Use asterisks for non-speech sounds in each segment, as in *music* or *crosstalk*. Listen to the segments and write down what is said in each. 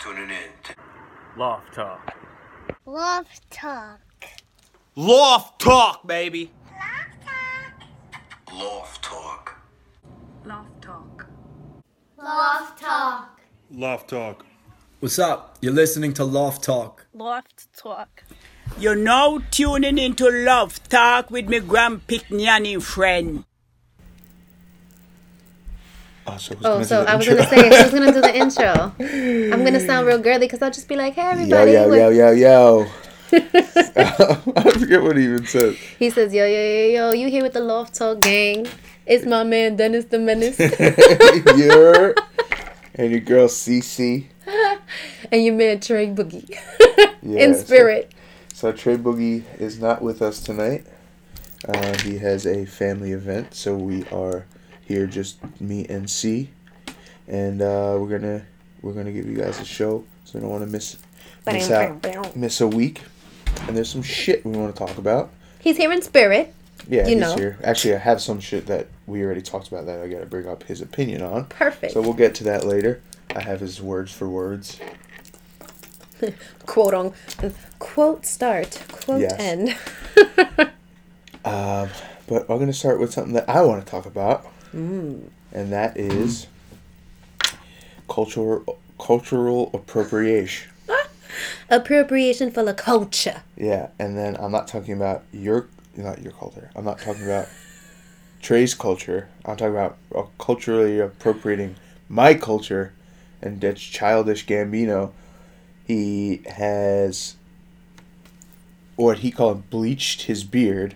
tuning in. To Loft Talk. Love Talk. Loft Talk, baby. Loft Talk. Loft Talk. Love Talk. Loft Talk. Loft Talk. What's up? You're listening to Loft Talk. Loft Talk. You're now tuning into Love Talk with me Grand Picniani friend. Oh, so, Oh, gonna so do the I was intro? gonna say who's gonna do the *laughs* intro? I'm gonna sound real girly because I'll just be like, "Hey, everybody!" yo, We're- yo, yo, yo. *laughs* *laughs* I forget what he even said. He says, "Yo, yo, yo, yo, you here with the Loft Talk gang? It's my man Dennis the Menace You're and your girl Cece. and your man Trey Boogie Yeah, in so- spirit." So, Trey Boogie is not with us tonight. Uh, he has a family event, so we are here just me and C, and uh, we're gonna we're gonna give you guys a show, so you don't want to miss miss out miss a week. And there's some shit we want to talk about. He's here in spirit. Yeah, You he's know. here. Actually, I have some shit that we already talked about that I gotta bring up his opinion on. Perfect. So we'll get to that later. I have his words for words. *laughs* quote on quote start quote Yes. end. *laughs* Um, but I'm gonna start with something that I want to talk about, and that is cultural cultural appropriation. *laughs* Appropriation for the culture. Yeah, and then I'm not talking about your not your culture. I'm not talking about Trey's culture. I'm talking about uh, culturally appropriating my culture, and that's childish Gambino. He has what he called bleached his beard.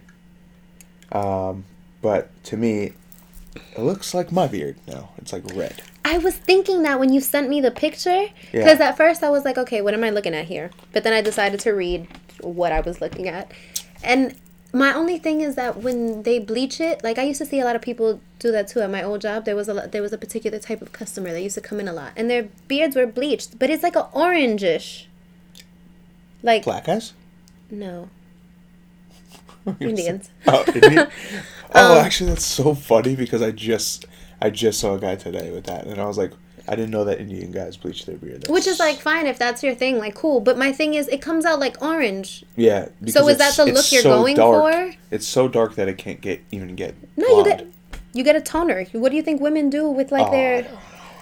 Um, but to me, it looks like my beard now. It's like red. I was thinking that when you sent me the picture, because Yeah. at first I was like, okay, what am I looking at here? But then I decided to read what I was looking at, and my only thing is that when they bleach it, like I used to see a lot of people do that too at my old job. There was a lot, there was a particular type of customer that used to come in a lot, and their beards were bleached, but it's like a orangish, like Black guys. no *laughs* Indians. Oh, Indian? *laughs* oh, Um, actually, that's so funny because I just I just saw a guy today with that, and I was like, I didn't know that Indian guys bleach their beard. That's- Which is like fine if that's your thing, like cool. But my thing is, it comes out like orange. yeah. So is that the look you're so going dark. for? It's so dark that it can't get even get. No, you get you get a toner. What do you think women do with like Oh, their? I don't know.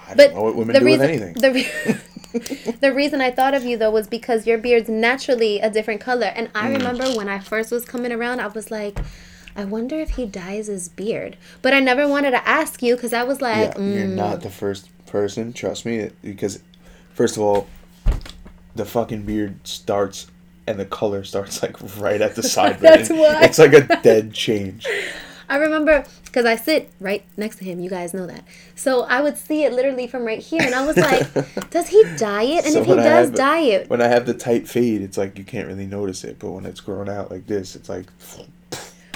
I But don't know what women the do reason, with anything. The, re- *laughs* the reason I thought of you though was because your beard's naturally a different color, and I Mm. remember when I first was coming around, I was like, I wonder if he dyes his beard. But I never wanted to ask you because I was like, yeah, you're mm, not the first person. Trust me, because first of all, the fucking beard starts. And the color starts like right at the *laughs* side. That's why. It's like a *laughs* dead change. I remember because I sit right next to him. You guys know that. So I would see it literally from right here, and I was like, *laughs* "Does he dye it? And So if he does have- dye it, When I have the tight fade, it's like you can't really notice it. But when it's grown out like this, it's like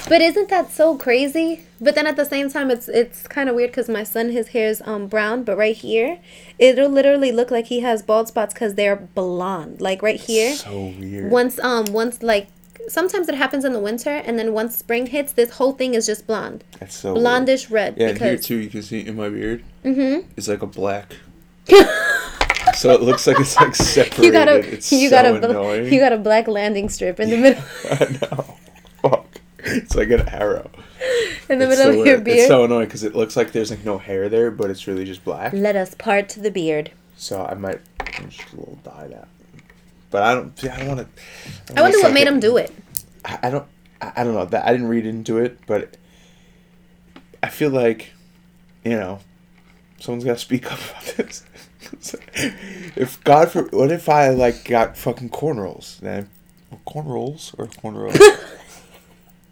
But isn't that so crazy? But then at the same time, it's it's kind of weird because my son, his hair's um brown, but right here, it'll literally look like he has bald spots because they're blonde. Like right here, so weird. once um once like sometimes it happens in the winter, and then once spring hits, this whole thing is just blonde, That's so weird. blondish red. Yeah, and here too, you can see in my beard. Mm-hmm. It's like a black. *laughs* so it looks like it's like separated. you got a it's you so got a bl- annoying. you got a black landing strip in the middle *laughs* I know. It's like an arrow. in the It's middle so, of your weird. beard. It's so annoying because it looks like there's like no hair there, but it's really just black. Let us part the beard. So I might I'm just a little dye that. But I don't. I don't want to. I wonder what made him do it. I I don't. I I don't know that I didn't read into it, but I feel like, you know, someone's got to speak up about this. *laughs* if God for what if I like got fucking cornrows then cornrows or cornrows *laughs*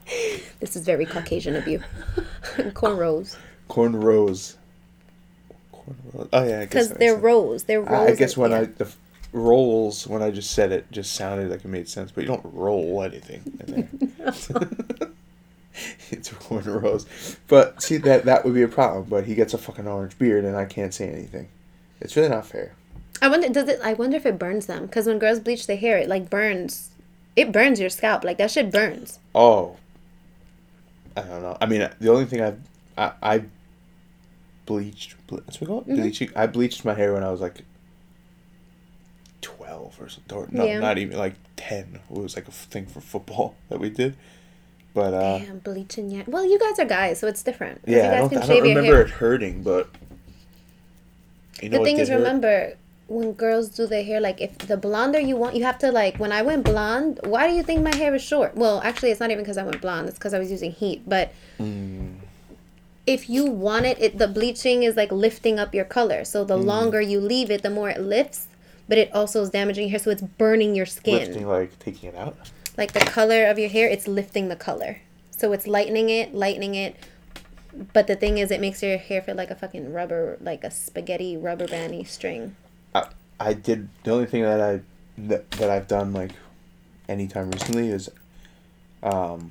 *laughs* This is very Caucasian of you. *laughs* Cornrows. cornrows. Cornrows. Oh yeah, I Because they're rows. They're rows. I I guess when yeah. I the rolls when I just said it just sounded like it made sense, but you don't roll anything in there. *laughs* it's cornrows. But see that that would be a problem. But he gets a fucking orange beard and I can't say anything. It's really not fair. I wonder does it I wonder if it burns them because when girls bleach their hair it like burns it burns your scalp like that shit burns Oh, I don't know. I mean, the only thing I've I, I bleached. ble- What's we call it? Mm-hmm. Bleaching. I bleached my hair when I was like twelve or something. Or, no, Yeah. not even like ten. It was like a thing for football *laughs* that we did. But uh, Damn, bleaching yet. Well, you guys are guys, so it's different. yeah, I you guys don't, can I don't remember it hurting, but you know the thing is, hurt? remember when girls do their hair, like if the blonder you want, you have to like. When I went blonde, why do you think my hair is short? Well, actually, it's not even because I went blonde. It's because I was using heat. But Mm. if you want it, it the bleaching is like lifting up your color. So Mm. the longer you leave it, the more it lifts. But it also is damaging your hair, so it's burning your skin. lifting like taking it out. Like the color of your hair, it's lifting the color. So it's lightening it, lightening it. But the thing is, it makes your hair feel like a fucking rubber, like a spaghetti rubber bandy string. I, I did the only thing that I that, that I've done like anytime recently is um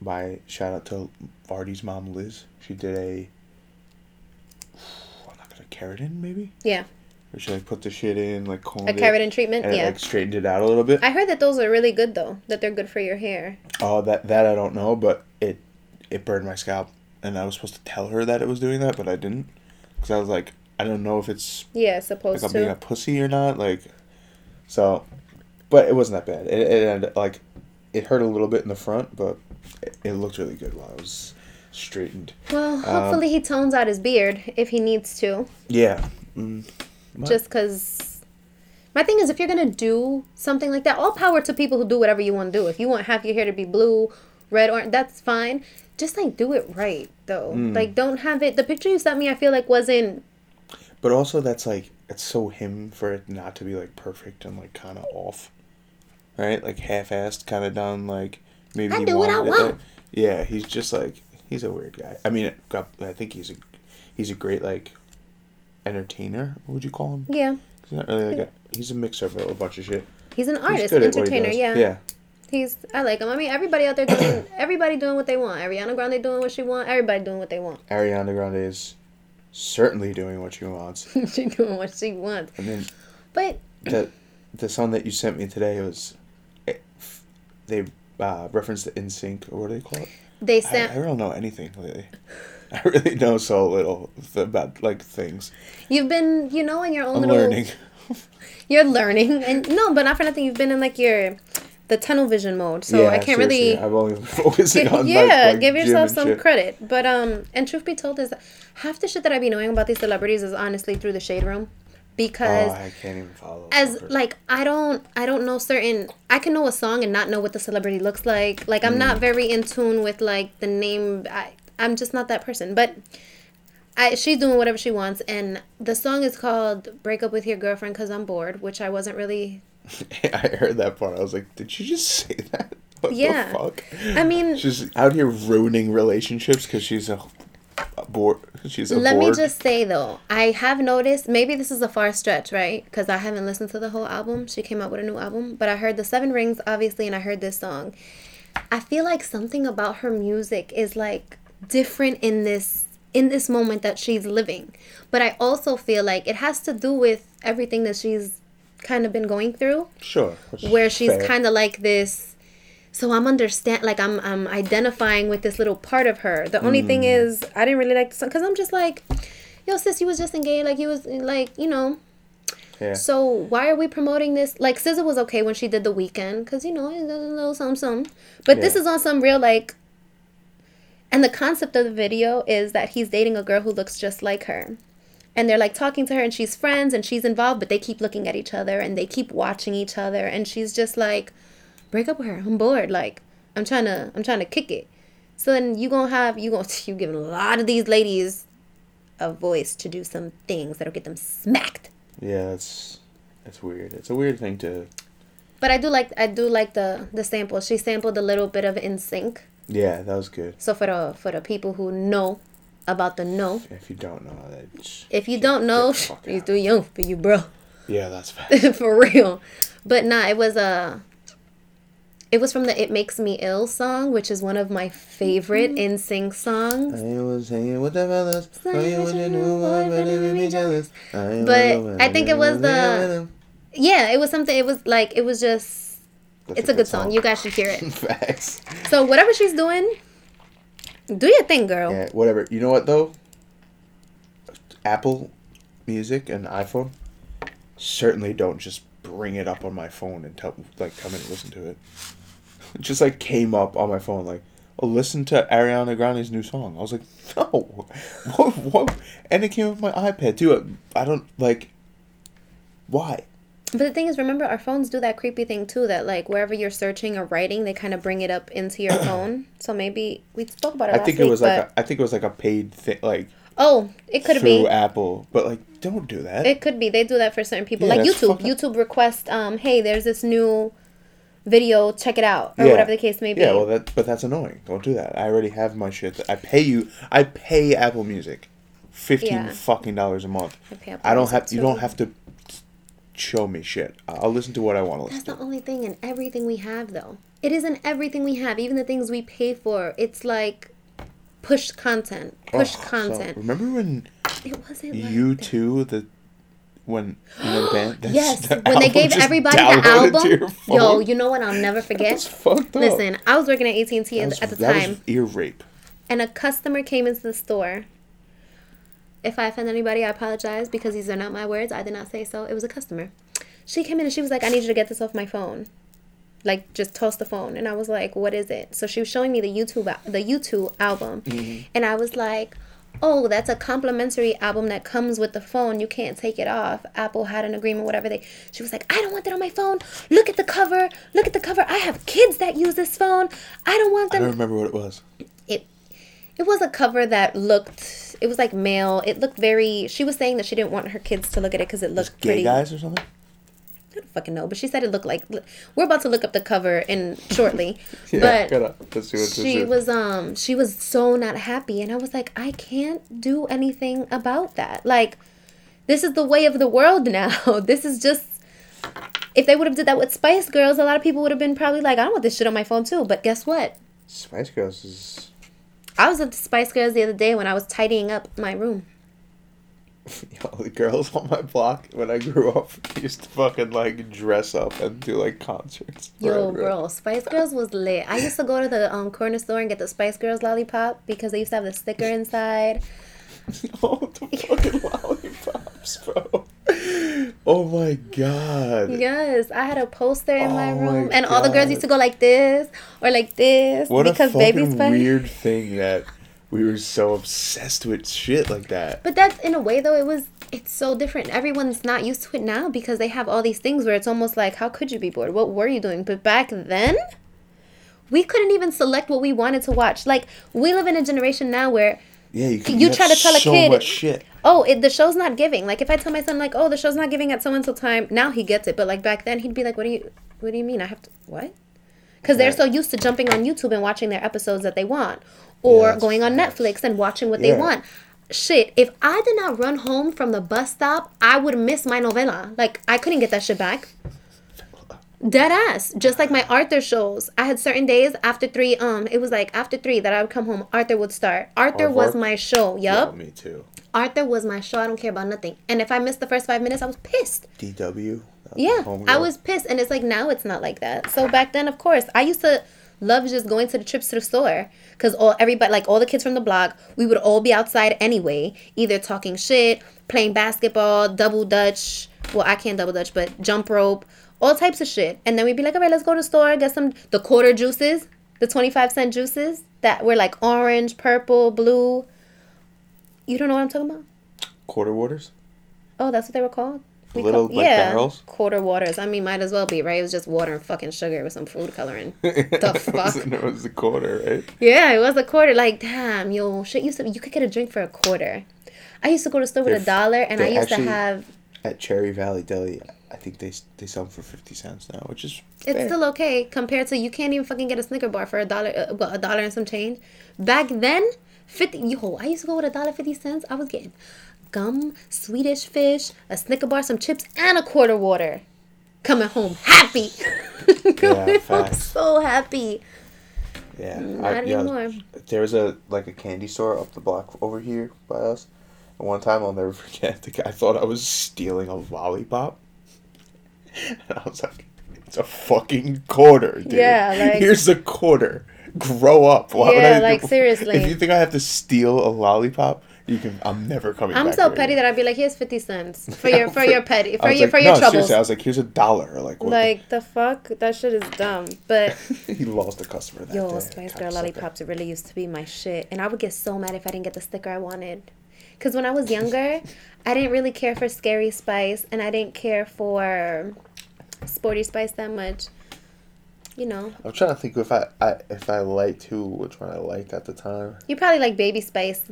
my shout out to Vardy's mom Liz. She did a I'm not gonna keratin maybe? Yeah. Where she like put the shit in, like combed A keratin treatment, and it yeah. like straightened it out a little bit. I heard that those are really good though. That they're good for your hair. Oh, that that I don't know, but it it burned my scalp, and I was supposed to tell her that it was doing that, but I didn't, because I was like, I don't know if it's Yeah, like supposed I'm being a pussy or not, like, so, but it wasn't that bad. It, it ended, like, it hurt a little bit in the front, but it, it looked really good while I was straightened. Well, Um, hopefully he tones out his beard if he needs to. Yeah, mm, Just because. My thing is, if you're gonna do something like that, all power to people who do whatever you want to do. If you want half your hair to be blue, red, orange, that's fine. Just like do it right though. Mm. Like don't have it. The picture you sent me, I feel like wasn't. But also that's like it's so him for it not to be like perfect and like kind of off, right? Like half-assed, kind of done. Like maybe I he do what I wanted it want. Yeah, he's just like he's a weird guy. I mean, I think he's a he's a great like entertainer. What would you call him? Yeah, He's not really like a, he's a mix of a, bunch of shit. he's an artist, good at what he entertainer. Yeah. Yeah. he's. I like him. I mean, everybody out there doing *coughs* everybody doing what they want. Ariana Grande doing what she want. Everybody doing what they want. Ariana Grande is certainly doing what she wants. *laughs* she doing what she wants. And then But the the song that you sent me today was it, they uh, referenced the NSYNC or what do they call it? they I, sent. I don't know anything lately. *laughs* I really know so little about like things. You've been, you know, in your own I'm little. learning. *laughs* You're learning, and no, but not for nothing. You've been in like your, the tunnel vision mode. So I can't really. I've only been focusing on yeah, like, like, give yourself some shit. credit. But um, and truth be told, is half the shit that I be knowing about these celebrities is honestly through the shade room, because Oh, I can't even follow. as like I don't I don't know certain I can know a song and not know what the celebrity looks like. Like I'm Mm. not very in tune with like the name. I I'm just not that person. But I she's doing whatever she wants, and the song is called "Break Up with Your Girlfriend" because I'm bored, which I wasn't really. *laughs* I heard that part. I was like, did you just say that? What Yeah. the fuck? I mean, She's out here ruining relationships because she's a, a bored. She's a Let me just say though, I have noticed maybe this is a far stretch, right? Because I haven't listened to the whole album. She came out with a new album, but I heard the Seven Rings obviously, and I heard this song. I feel like something about her music is like different in this in this moment that she's living. But I also feel like it has to do with everything that she's kind of been going through. Sure. where she's kind of like this so i'm understand like i'm i'm identifying with this little part of her. The only thing Mm. is i didn't really like the song because i'm just like yo sis you was just engaged like you was like you know. Yeah. so why are we promoting this? Like SZA was okay when she did the weekend because you know it does a little something something. But this is on some real like and the concept of the video is that he's dating a girl who looks just like her and they're like talking to her and she's friends and she's involved but they keep looking at each other and they keep watching each other and she's just like break up with her i'm bored like i'm trying to i'm trying to kick it so then you gonna have you gonna *laughs* you giving a lot of these ladies a voice to do some things that'll get them smacked Yeah, it's it's weird. It's a weird thing to. but i do like i do like the the sample she sampled a little bit of NSYNC Yeah, that was good. so for the for the people who know about the no If you don't know that, if you don't know fuck too young for you bro yeah, that's *laughs* fast. for real. But nah, it was a. It was from the "It Makes Me Ill" song, which is one of my favorite mm-hmm. NSYNC songs. I was hanging with the fellas. You with your new boy, but it made me jealous. But I think it was the- Yeah, it was something. It was like it was just. it's a good song. You guys should hear it. *laughs* Facts. So whatever she's doing, do your thing, girl. Yeah, whatever. You know what though? Apple Music and iPhone certainly don't just bring it up on my phone and tell like come me to listen to it. It just like came up on my phone like, oh, listen to Ariana Grande's new song. I was like, no, *laughs* what, what? And it came on my iPad too. I don't like. Why? But the thing is, remember, our phones do that creepy thing too. That like wherever you're searching or writing, they kind of bring it up into your *coughs* phone. So maybe we spoke about it. I think it was like a, I think it was like a paid thing, like oh, it could through be. Apple. But like, don't do that. It could be. They do that for certain people, Yeah, like YouTube. YouTube request, um, hey, there's this new video, check it out, or Yeah. whatever the case may be. Yeah, well, that but that's annoying. Don't do that. I already have my shit. That I pay you. I pay Apple Music, fifteen Yeah. fucking dollars a month. I I don't have. You don't have to show me shit. I'll listen to what I want to listen. That's the to. only thing in everything we have, though. It isn't everything we have, even the things we pay for. It's like push content, push Oh, so, content. remember when it wasn't like you that. two the when you know the band? *gasps* that's- Yes, the when they gave everybody the downloaded to your album. Yo, you know what? I'll never *laughs* forget. Listen, I was working at AT and T was- at the that was time, ear rape. and a customer came into the store. If I offend anybody, I apologize because these are not my words. I did not say so. It was a customer. She came in and she was like, "I need you to get this off my phone." Like just toss the phone, and I was like, "What is it?" So she was showing me the U2 the U2 album, mm-hmm. and I was like, "Oh, that's a complimentary album that comes with the phone. You can't take it off. Apple had an agreement, whatever they." She was like, "I don't want that on my phone. Look at the cover. Look at the cover. I have kids that use this phone. I don't want them. I don't remember what it was. it it was a cover that looked it was like male it looked very she was saying that she didn't want her kids to look at it because it looked Gay pretty guys or something? i don't fucking know but she said it looked like we're about to look up the cover in *laughs* shortly Yeah, but gotta- let's see what this she is. was um she was so not happy and i was like i can't do anything about that like this is the way of the world *laughs* now this is just if they would have did that with spice girls a lot of people would have been probably like i don't want this shit on my phone too but guess what Spice Girls is. I was at the Spice Girls the other day when I was tidying up my room. *laughs* Yo, the girls on my block when I grew up used to fucking like dress up and do like concerts. Yo, everyone. bro, Spice Girls was lit. I used to go to the um, corner store and get the Spice Girls lollipop because they used to have the sticker inside. *laughs* Oh, the fucking lollipops, bro. Oh my god. Yes, I had a poster in my Oh my room, and all the girls used to go like this or like this What because a baby's fucking weird thing that we were so obsessed with shit like that. But that's in a way though it was it's so different. Everyone's not used to it now because they have all these things where it's almost like how could you be bored? What were you doing? But back then we couldn't even select what we wanted to watch. Like we live in a generation now where Yeah, you, can You try to tell a kid- much shit. oh, it, the show's not giving. Like if I tell my son like, "Oh, the show's not giving at so and so time," now he gets it. But like back then, he'd be like, "What do you What do you mean? I have to what?" Because they're so used to jumping on YouTube and watching their episodes that they want, or that's going on. Netflix and watching what they want. Shit, if I did not run home from the bus stop, I would miss my novela. Like I couldn't get that shit back. Dead ass. Just like my Arthur shows. I had certain days after three, um, it was like after three that I would come home, Arthur would start. Arthur was my show. Yup. Yeah, me too. Arthur was my show. I don't care about nothing. And if I missed the first five minutes, I was pissed. DW. Yeah, homegirl. I was pissed. And it's like now it's not like that. So back then, of course, I used to love just going to the trips to the store because all everybody, like all the kids from the block, we would all be outside anyway, either talking shit, playing basketball, double dutch. Well, I can't double dutch, but jump rope, all types of shit. And then we'd be like, all right, let's go to the store, get some the quarter juices, the twenty five cent juices that were like orange, purple, blue. You don't know what I'm talking about? quarter waters. Oh, that's what they were called. We Little, call- like, barrels? quarter waters. I mean, might as well be right. It was just water and fucking sugar with some food coloring. *laughs* the it, fuck? was, it was a quarter, right? Yeah, it was a quarter. Like, damn, yo, shit used to. You could get a drink for a quarter. I used to go to the store with They're dollar, and I used actually- to have. At Cherry Valley Deli, I think they they sell them for fifty cents now, which is It's still okay compared to you can't even fucking get a Snicker bar for a dollar, uh, well, a dollar and some change. Back then, fifty. Yo, I used to go with a dollar fifty cents. I was getting gum, Swedish fish, a Snicker bar, some chips, and a quarter water. Coming home happy. *laughs* Coming home so happy. Yeah, Not anymore. There was a like a candy store up the block over here by us. And one time I'll never *laughs* forget. The guy thought I was stealing a lollipop, and *laughs* I was like, "It's a fucking quarter, dude. Yeah, like- here's a quarter. Grow up. Why would Yeah, I, like, seriously. If you think I have to steal a lollipop, You can. I'm never coming. I'm so petty again. that I'd be like, here's fifty cents *laughs* for your for your petty for your like, for your no, troubles. seriously, I was like, here's a dollar. Like, what the- Like the fuck, that shit is dumb. But *laughs* he lost a customer that yo, day. Spice Girl lollipops it really used to be my shit, and I would get so mad if I didn't get the sticker I wanted. Cause when I was younger, I didn't really care for Scary Spice, and I didn't care for Sporty Spice that much. You know, I'm trying to think if I, I if I liked who, which one I liked at the time. you probably like Baby Spice,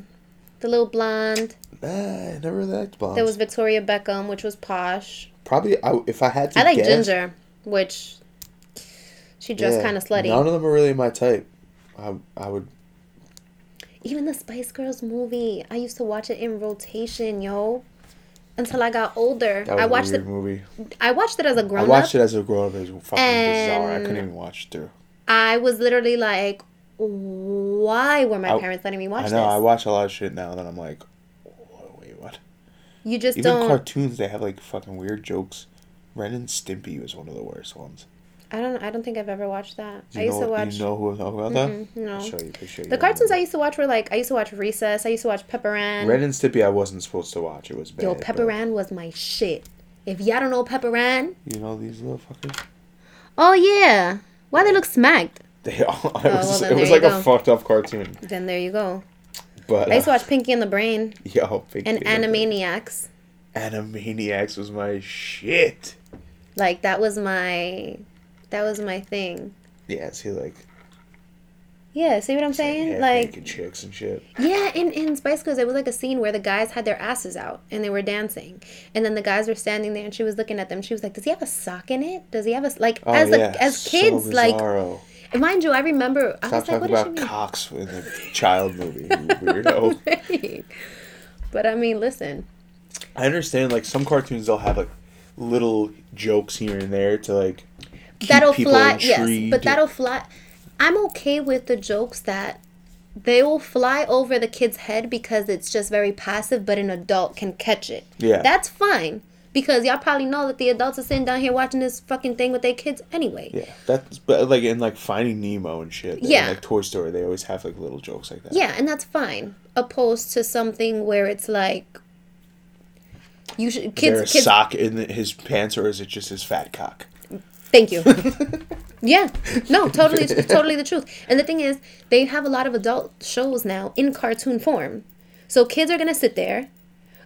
the little blonde. Nah, I never really liked blondes. There was Victoria Beckham, which was posh. probably I, if I had to. I like guess, Ginger, which she dressed yeah, kind of slutty. None of them are really my type. I I would. Even the Spice Girls movie, I used to watch it in rotation, yo. Until I got older, I watched it. movie. I watched it as a grown I watched up. it as a grown up. It was fucking bizarre. I couldn't even watch it through. I was literally like, "Why were my I- parents letting me watch I know. I watch a lot of shit now that I'm like, "Whoa, wait, what? you just Even don't." cartoons, they have like fucking weird jokes. Ren and Stimpy was one of the worst ones. I don't. I don't think I've ever watched that. Do I you used know, to watch. You know who I'm talking about? That? Mm-mm, no. I'll show you a picture. the cartoons I used to watch were like I used to watch Recess. I used to watch Pepper Ann. Ren and Stimpy, I wasn't supposed to watch. It was bad. Yo, Pepper but- was my shit. If y'all don't know Pepper Ann, You know these little fuckers. oh yeah, why they look smacked? They all. *laughs* It well, was, then it was like go. a fucked up cartoon. Then there you go. But I used to uh, watch Pinky and the Brain *laughs* yo, Pinky and Animaniacs. Animaniacs was my shit. Like that was my, that was my thing. Yeah, see like Yeah, see what I'm saying? Like chicks and shit. Yeah, in, in Spice Girls, it was like a scene where the guys had their asses out and they were dancing, and then the guys were standing there, and she was looking at them. She was like, "Does he have a sock in it? Does he have a like Oh as yeah, a, as so kids like mind you, I remember I Stop was like, talking "What does about she mean?" cocks in a child movie, weirdo. *laughs* but I mean, listen, I understand like some cartoons they'll have like little jokes here and there to like that'll fly. Yes, but that'll fly. I'm okay with the jokes that they will fly over the kid's head because it's just very passive, but an adult can catch it. Yeah. that's fine. Because y'all probably know that the adults are sitting down here watching this fucking thing with their kids anyway. Yeah, that's but like in like Finding Nemo and shit. Yeah. and, like Toy Story, they always have like little jokes like that. Yeah, and that's fine. Opposed to something where it's like you should Is there a kids kids sock in his pants, or is it just his fat cock? Thank you. *laughs* yeah. No, totally totally the truth. And the thing is, they have a lot of adult shows now in cartoon form. So kids are going to sit there,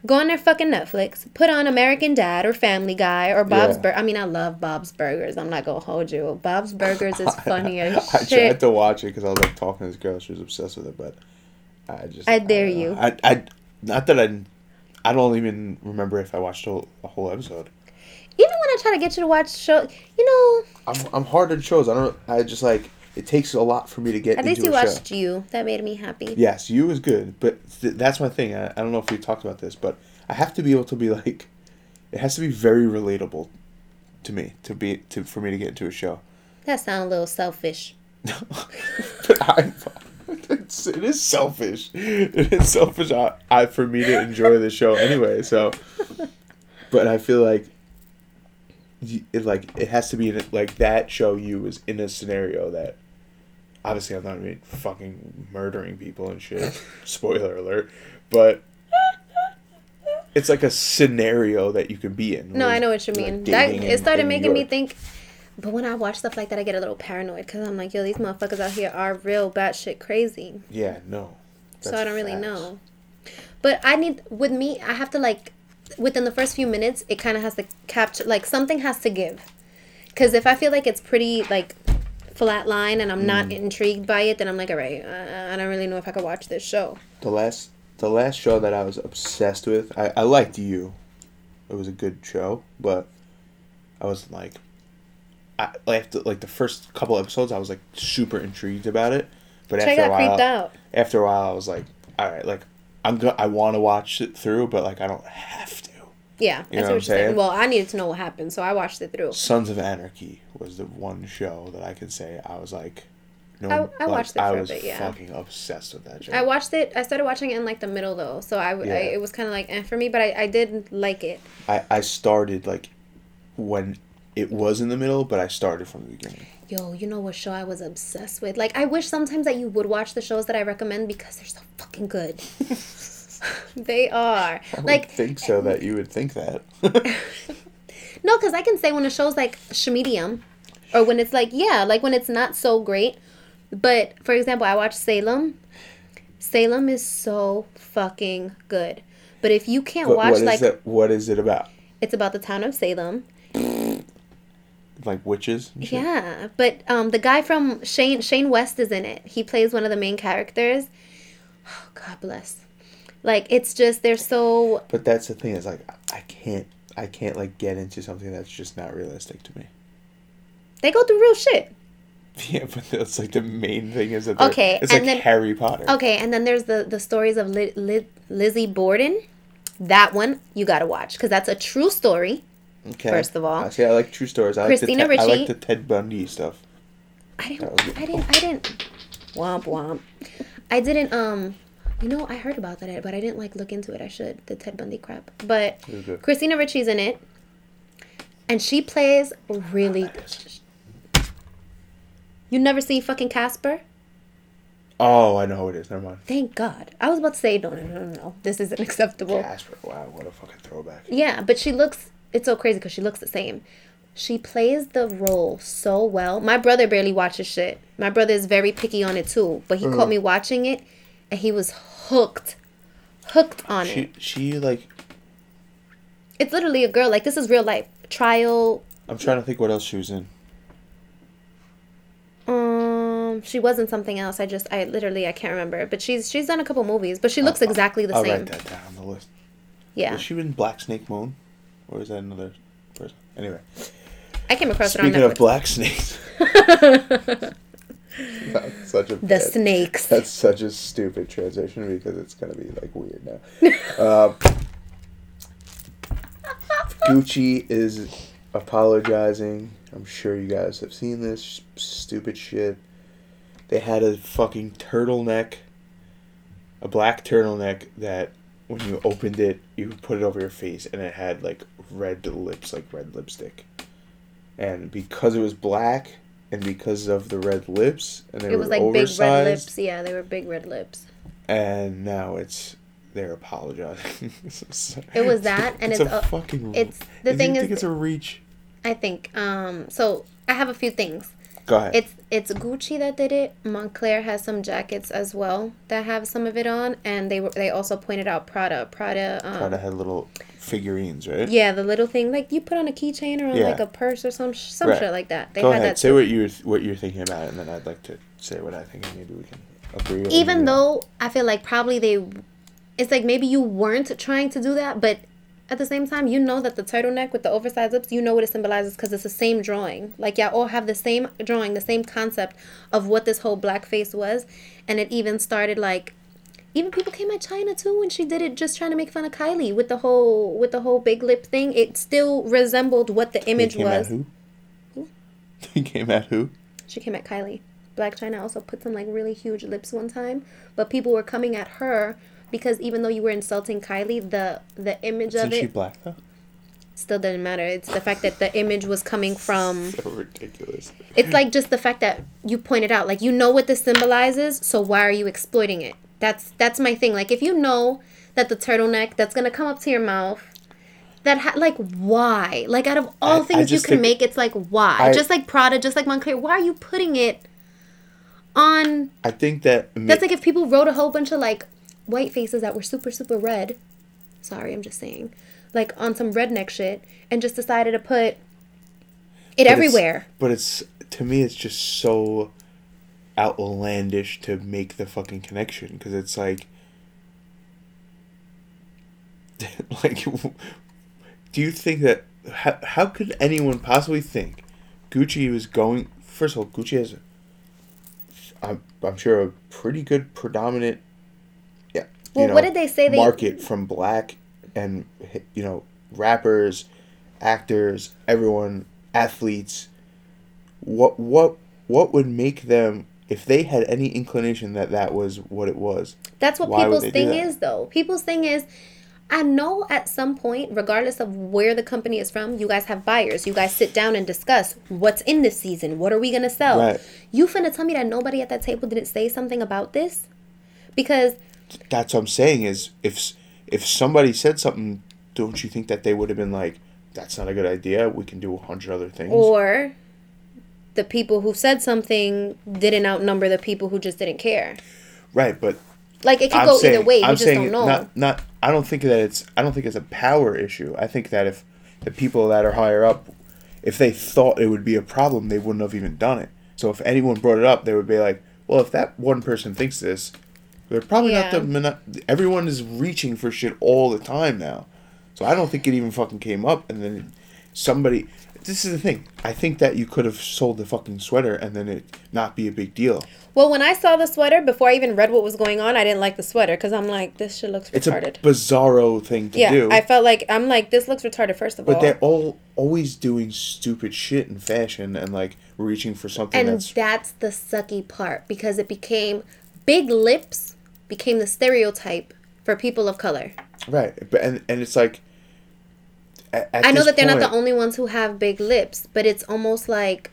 go on their fucking Netflix, put on American Dad or Family Guy or Bob's Yeah. Burgers. I mean, I love Bob's Burgers. I'm not going to hold you. Bob's Burgers is *laughs* funny as I tried to watch it because I was like talking to this girl. She was obsessed with it, but I just I dare know. you. I, I not that I I don't even remember if I watched a whole, the whole episode. Even when I try to get you to watch show, you know, I'm I'm hard on shows. I don't. I just like it takes a lot for me to get at least you a show. watched you. That made me happy. Yes, you is good, but th- that's my thing. I, I don't know if we talked about this, but I have to be able to be like, it has to be very relatable to me to be to for me to get into a show. That sounds a little selfish. *laughs* but I, it's, *laughs* it is selfish. It is selfish. I, I for me to enjoy the show anyway. So, *laughs* but I feel like. You- It like it has to be in, like that show. You was in a scenario that, obviously, I'm not even fucking murdering people and shit. *laughs* Spoiler alert, but it's like a scenario that you could be in. No, I know what you mean. like, that it in- started in New making me think. But when I watch stuff like that, I get a little paranoid because I'm like, yo, these motherfuckers out here are real batshit crazy. Yeah, no. so I don't really know. But I need with me, I have to like within the first few minutes, it kind of has to capture like something has to give. Because if I feel like it's pretty like flat line and I'm not Mm. intrigued by it, then I'm like, all right, uh, I don't really know if I could watch this show. The last the last show that I was obsessed with, I, I liked you. It was a good show, but I was like I the, like the first couple episodes I was like super intrigued about it. But I after a while out. after a while I was like, all right, like I'm go- I want to watch it through, but like I don't have to. Yeah, You see what I'm what you're saying. saying? Well, I needed to know what happened, so I watched it through. Sons of Anarchy was the one show that I could say I was like no, I- I like, watched it I was bit, yeah. fucking obsessed with that show. I watched it. I started watching it in like the middle though, so I, I it was kind of like eh, for me, but I, I did like it. I, I started like when it was in the middle, but I started from the beginning. Yo, you know what show I was obsessed with? Like, I wish sometimes that you would watch the shows that I recommend because they're so fucking good. *laughs* They are. I would Like think so that you would think that. *laughs* no, because I can say when a show's like medium, or when it's like yeah, like when it's not so great. But for example, I watched Salem. Salem is so fucking good. But if you can't But watch what is like it? What is it about? it's about the town of Salem. Like witches? Yeah, but um, the guy from Shane Shane West is in it. He plays one of the main characters. Oh, God bless. Like it's just they're so But that's the thing. Is like I can't. I can't like get into something that's just not realistic to me. they go through real shit. *laughs* Yeah, but that's like the main thing is that Okay, it's like then- Harry Potter. Okay, and then there's the the stories of Li- Li- Lizzie Borden. That one you gotta watch because that's a true story. Okay. first of all. I see. I like true stories. I Christina like the Ted, I like the Ted Bundy stuff. I didn't. I didn't. I didn't. Womp womp. I didn't. Um. You know, I heard about that, but I didn't like look into it. I should. The Ted Bundy crap. But It was good. Christina Ricci's in it, and she plays really. You never see fucking Casper? Oh, I know who it is. Never mind. Thank God. I was about to say no, no, no, no, no. This isn't *laughs* acceptable. Casper. Wow, what a fucking throwback. Yeah, but she looks. It's so crazy because she looks the same. She plays the role so well. My brother barely watches shit. My brother is very picky on it too, but he uh-huh. caught me watching it, and he was hooked, hooked on She it. she like. It's literally a girl. Like this is real life trial. I'm trying to think what else she was in. Um, she wasn't something else. I just, I literally, I can't remember. But she's she's done a couple movies, but she uh, looks uh, exactly the I'll same. write that down on the list. Yeah, Was she in Black Snake Moan, or is that another person? Anyway, I came across it on speaking of black snakes. *laughs* that's such a the bad- snakes. That's such a stupid transition because it's gonna be like weird now. *laughs* uh, Gucci is apologizing. I'm sure you guys have seen this stupid shit. They had a fucking turtleneck, a black turtleneck that when you opened it, you put it over your face and it had like red lips, like red lipstick. And because it was black and because of the red lips and they It was like big red lips. Yeah, they were big red lips. and now it's they're apologizing. *laughs* It was that, and it's, it's a, a- fucking. it's- the thing is- think it's a reach. I think. Um. So I have a few things. Go ahead. It's it's Gucci that did it. Moncler has some jackets as well that have some of it on, and they were they also pointed out Prada. Prada. Um, Prada had little figurines, right? Yeah, the little thing like you put on a keychain or on Yeah. like a purse or some some Right. shit like that. They Go had ahead. that Say too. what you what you're thinking about, and then I'd like to say what I think, and maybe we can agree. Even though I feel like probably they, it's like maybe you weren't trying to do that, but at the same time, you know that the turtleneck with the oversized lips, you know what it symbolizes because it's the same drawing. Like y'all all have the same drawing, the same concept of what this whole blackface was, and it even started like. Even people came at Chyna too when she did it, just trying to make fun of Kylie with the whole with the whole big lip thing. It still resembled what the They image came was. At who? They came at who? She came at Kylie. Blac Chyna also put some like really huge lips one time, but people were coming at her because even though you were insulting Kylie, the the image Isn't of she it black though? still didn't matter. It's the fact that the image was coming *laughs* from. So ridiculous. It's like just the fact that you pointed out, like you know what this symbolizes, so why are you exploiting it? That's that's my thing. Like if you know that the turtleneck that's gonna come up to your mouth. That ha- like why? Like out of all I- I things you can make, it's like why? I- just like Prada, just like Moncler. Why are you putting it on I think that that's like if people wrote a whole bunch of like white faces that were super super red. Sorry, I'm just saying, like on some redneck shit, and just decided to put it but it's- everywhere. But it's to me, it's just so outlandish to make the fucking connection because it's like, *laughs* like, do you think that how how could anyone possibly think Gucci was going? First of all, Gucci has, I'm I'm sure a pretty good predominant, Well, what did they say they- market from black and you know rappers, actors, everyone, athletes. What what what would make them if they had any inclination that that was what it was? That's what people's thing is, though. People's thing is, I know at some point, regardless of where the company is from, you guys have buyers. You guys sit down and discuss what's in this season. What are we gonna sell? Right. You finna tell me that nobody at that table didn't say something about this? Because that's what I'm saying is if if somebody said something, don't you think that they would have been like, "That's not a good idea. We can do a hundred other things." Or the people who said something didn't outnumber the people who just didn't care. right, but Like it could I'm go saying, either way. I'm just saying don't know. not not. I don't think that it's. I don't think it's a power issue. I think that if the people that are higher up, if they thought it would be a problem, they wouldn't have even done it. So if anyone brought it up, they would be like, "Well, if that one person thinks this, they're probably not the. mono- Everyone is reaching for shit all the time now, so I don't think it even fucking came up. And then somebody. This is the thing. I think that you could have sold the fucking sweater and then it not be a big deal. Well, when I saw the sweater, before I even read what was going on, I didn't like the sweater because I'm like, this shit looks It's a bizarro thing to yeah, do. I felt like I'm like, this looks retarded. First of But all, but they're all always doing stupid shit in fashion and like reaching for something and that's that's the sucky part because it became big lips became the stereotype for people of color. right. But and and it's like. at- at I know that they're not the only ones who have big lips, but it's almost like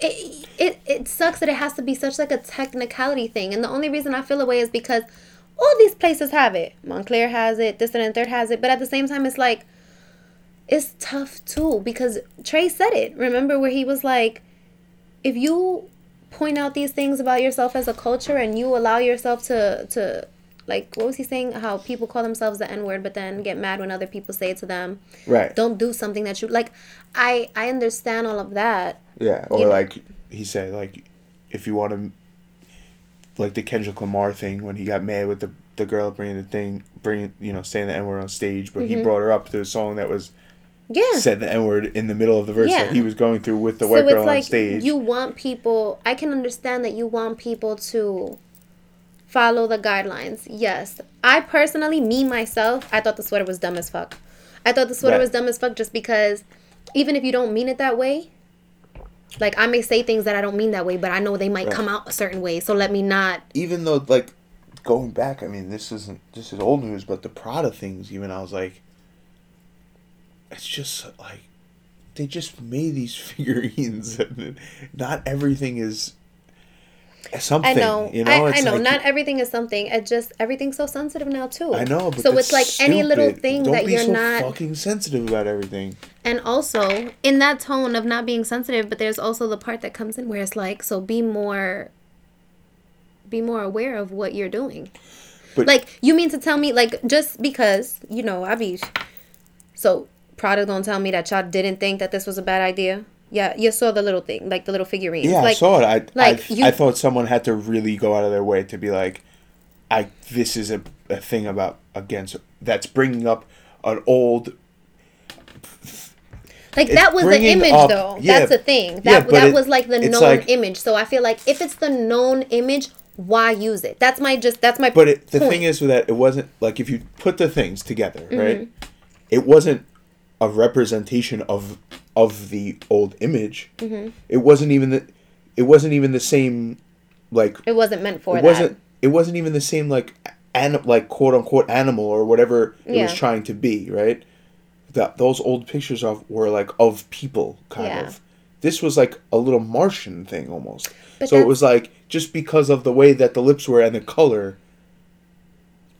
it, it it sucks that it has to be such like a technicality thing. And the only reason I feel away is because all these places have it. Moncler has it, this and third has it, but at the same time it's like it's tough too because Trey said it. Remember where he was like if you point out these things about yourself as a culture and you allow yourself to to like what was he saying how people call themselves the n word but then get mad when other people say it to them Right. don't do something that you like i i understand all of that Yeah. Or you know- like he said, like if you want to, like the Kendrick Lamar thing when he got mad with the the girl bringing the thing, bringing you know saying the n word on stage, but Mm-hmm. he brought her up to a song that was yeah said the n word in the middle of the verse Yeah. that he was going through with the so white girl it's on like stage. you want people i can understand that you want people to follow the guidelines yes i personally me myself i thought the sweater was dumb as fuck i thought the sweater Right. was dumb as fuck just because even if you don't mean it that way like i may say things that i don't mean that way but i know they might Right. come out a certain way so let me not even though like going back, I mean, this isn't this is old news, but the Prada things, even I was like, it's just like they just made these *laughs* figurines, and not everything is something. I know. you know, I, I know. like- Not everything is something. It just everything's so sensitive now too. I know, but so it's like any little thing Don't that you're so not. fucking sensitive about everything. And also in that tone of not being sensitive, but there's also the part that comes in where it's like, so be more. Be more aware of what you're doing. But- like you mean to tell me like just because you know I be. So Prada gonna tell me that y'all didn't think that this was a bad idea. Yeah, you saw the little thing, like the little figurines. Yeah, like, I saw it. I like, I, you- I thought someone had to really go out of their way to be like, I this is a, a thing about against that's bringing up an old Like that was the image, up- though. yeah, That's the thing. That yeah, that it- was like the known like- image. So I feel like if it's the known image, why use it? That's my just. That's my. But it, the point. thing is with that, it wasn't like if you put the things together, Mm-hmm. right? It wasn't a representation of of the old image. Mm-hmm. It wasn't even the. It wasn't even the same, like it wasn't meant for it that. wasn't. It wasn't even the same like, an, like quote unquote animal or whatever it Yeah. was trying to be, right? That those old pictures of were like of people, kind Yeah. of. This was like a little Martian thing almost. But so it was like just because of the way that the lips were and the color,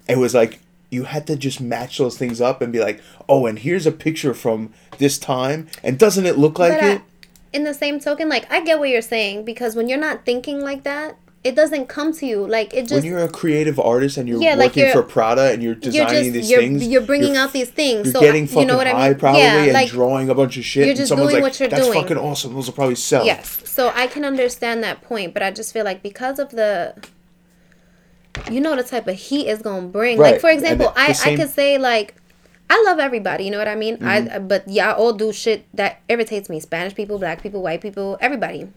it was like you had to just match those things up and be like, oh, and here's a picture from this time, and doesn't it look like I- it? in the same token, like I get what you're saying because when you're not thinking like that, it doesn't come to you. Like it just when you're a creative artist and you're Yeah, like working you're- for Prada and you're you're designing just these you're, things, you're bringing you're out these things. You're so getting I- fucking you know what I high mean? probably yeah, and like drawing a bunch of shit. you're and just someone's doing like, what you're "That's doing." fucking awesome. Those will probably sell." Yes. So I can understand that point, but I just feel like because of the you know the type of heat it's gonna bring. Right. Like for example, the- the I, I could say like I love everybody, you know what I mean? Mm-hmm. I but y'all all do shit that irritates me. Spanish people, black people, white people, everybody.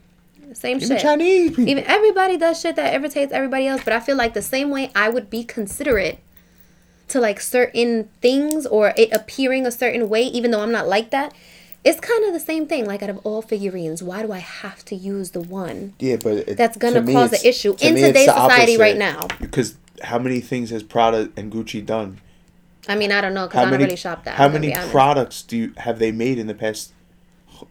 Same Even shit. Chinese people. Even everybody does shit that irritates everybody else, but I feel like the same way I would be considerate to like certain things or it appearing a certain way, even though I'm not like that. It's kind of the same thing. Like out of all figurines, why do I have to use the one? yeah, but it, That's gonna to cause an issue to in today's society right now. Because how many things has Prada and Gucci done? I mean, I don't know because I don't many really shop that. How many products do you have they made in the past?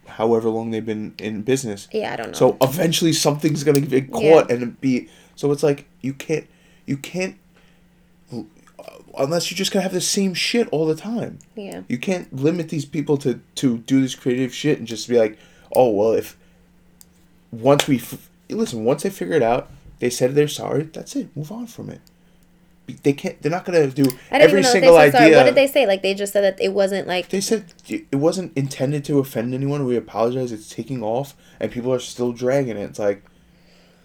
However long they've been in business. Yeah, I don't know. So eventually something's gonna get caught Yeah. and be. So it's like you can't you can't unless you're just gonna have the same shit all the time. Yeah. You can't limit these people to to do this creative shit and just be like, oh well, if once we f- listen, once they figure it out, they said they're sorry. That's it. Move on from it. They can't. They're not gonna do every single idea. sorry. What did they say? Like they just said that it wasn't like They said it wasn't intended to offend anyone. We apologize. It's taking off, and people are still dragging it. It's like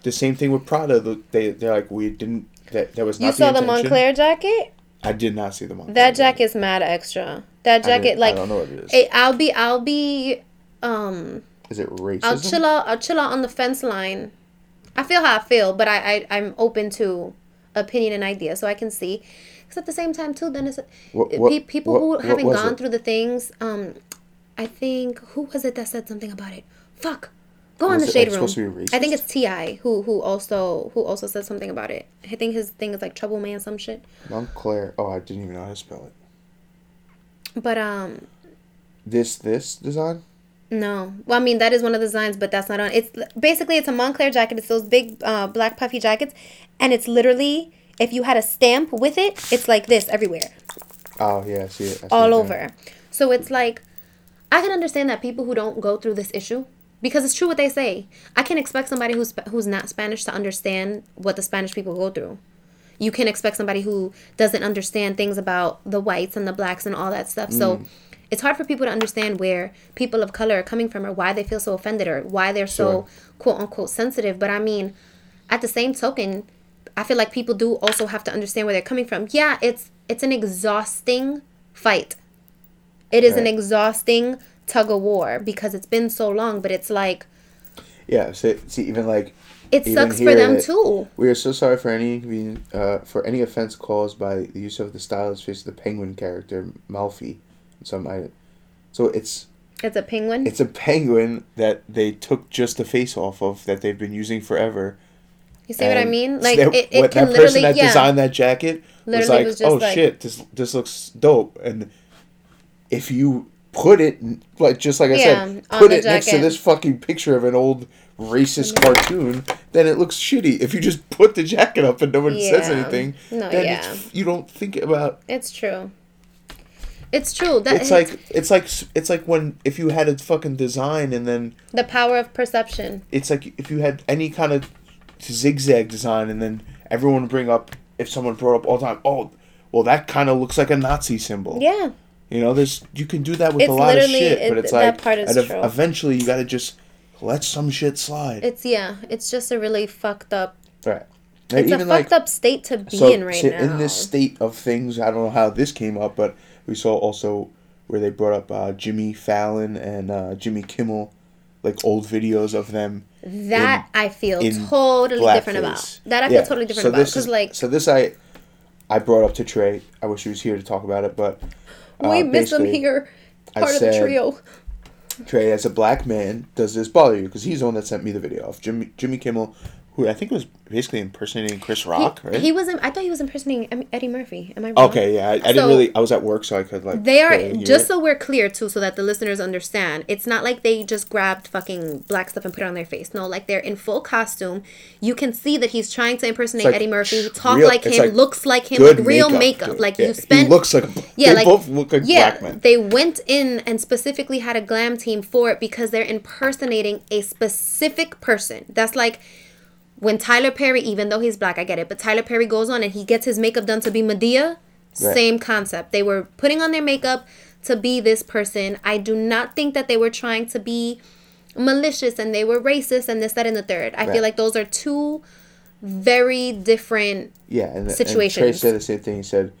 the same thing with Prada. They they're like we didn't. That that was not you saw the intention. Moncler jacket. I did not see the Moncler. That jacket's mad extra. That jacket, like, I don't know what it is. it- I'll be, I'll be, um, Is it racism? I'll chill out, I'll chill out on the fence line. I feel how I feel, but I, I I'm open to opinion and idea, so I can see. Because at the same time, too, then it's What- pe- what- people what- who haven't gone it? through the things. Um, I think who was it that said something about it? Fuck. Go on the shade like, room. supposed to be I think it's T.I. who who also who also said something about it. I think his thing is like Trouble Man some shit. Moncler. Oh, I didn't even know how to spell it. But um, This this design. No. Well, I mean that is one of the designs, but that's not on. It's basically it's a Moncler jacket. It's those big uh, black puffy jackets, and it's literally if you had a stamp with it, it's like this everywhere, Oh yeah, I see it. I see all it over. So it's like I can understand that people who don't go through this issue because it's true what they say. I can't expect somebody who's who's not Spanish to understand what the Spanish people go through. You can't expect somebody who doesn't understand things about the whites and the blacks and all that stuff. So mm. it's hard for people to understand where people of color are coming from or why they feel so offended or why they're so quote unquote sensitive. But I mean, at the same token, I feel like people do also have to understand where they're coming from. Yeah, it's it's an exhausting fight. It is an exhausting tug of war because it's been so long, but it's like Yeah. See, see even like it Even sucks for them too. We are so sorry for any uh, for any offense caused by the use of the stylized face of the penguin character Malfi. Some I, so it's It's a penguin. it's a penguin that they took just the face off of that they've been using forever. you see what I mean? Like they- it, it what- can that literally person that yeah. designed that jacket was like, was oh like- shit, this this looks dope. And if you put it like just like I Yeah, said, put it next to this fucking picture of an old racist cartoon, then it looks shitty. If you just put the jacket up and no one says anything, No, then yeah. you don't think about. It's true. It's true. That It's like it's like it's like when if you had a fucking design and then the power of perception. it's like if you had any kind of zigzag design and then everyone would bring up if someone brought up all the time oh well that kind of looks like a nazi symbol Yeah. You know there's you can do that with It's a lot of shit but it's that like part is and ev- eventually you gotta just let some shit slide It's yeah. It's just a really fucked up. right It's a fucked up state to be so, in right so now. in this state of things i don't know how this came up but we saw also where they brought up uh, jimmy fallon and uh, jimmy kimmel like old videos of them that I feel in totally different about. That I feel Yeah, totally different so about. this is- like so this I I brought up to Trey. I wish he was here to talk about it, but uh, we miss them basically, here. I Part of the trio. Trey, as a black man, does this bother you? Because he's the one that sent me the video of Jimmy Jimmy Kimmel, who I think it was basically impersonating Chris Rock, he, right? he was. I thought he was impersonating Eddie Murphy. Am I wrong? okay, yeah, I, I So- didn't really. I was at work, so I could like. They are just so we're clear too, so that the listeners understand. It's not like they just grabbed fucking black stuff and put it on their face. No, like they're in full costume. You can see that he's trying to impersonate like Eddie Murphy, talk real- like him, like looks like him, like real makeup, makeup. Like Yeah, you spent. He looks like. yeah, they like both look like yeah, black men. they went in and specifically had a glam team for it because they're impersonating a specific person. That's like when Tyler Perry, even though he's black, I get it, but Tyler Perry goes on and he gets his makeup done to be Madea. Right. Same concept. They were putting on their makeup to be this person. I do not think that they were trying to be malicious and they were racist and this, that, and the third. I Right. feel like those are two very different. Yeah, and, and Trey situations. said the same thing. He said,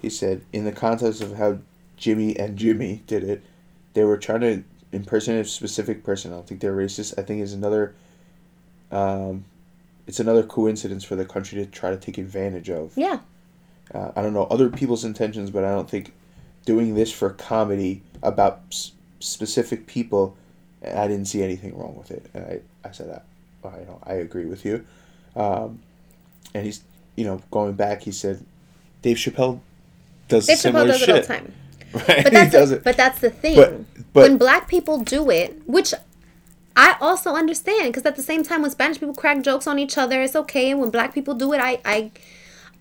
he said in the context of how Jimmy and Jimmy did it, they were trying to impersonate a specific person. I don't think they're racist. I think is another, um, it's another coincidence for the country to try to take advantage of. Yeah. Uh, I don't know other people's intentions, but I don't think doing this for comedy about s- specific people. I didn't see anything wrong with it, and I, I said that. I know I agree with you. Um, and he's you know going back. He said Dave Chappelle does Dave similar Chappelle does shit. it all the time. *laughs* Right? But he that's does the, it. but that's the thing. But- but- when black people do it, which I also understand because at the same time, when Spanish people crack jokes on each other, it's okay, and when black people do it, I I,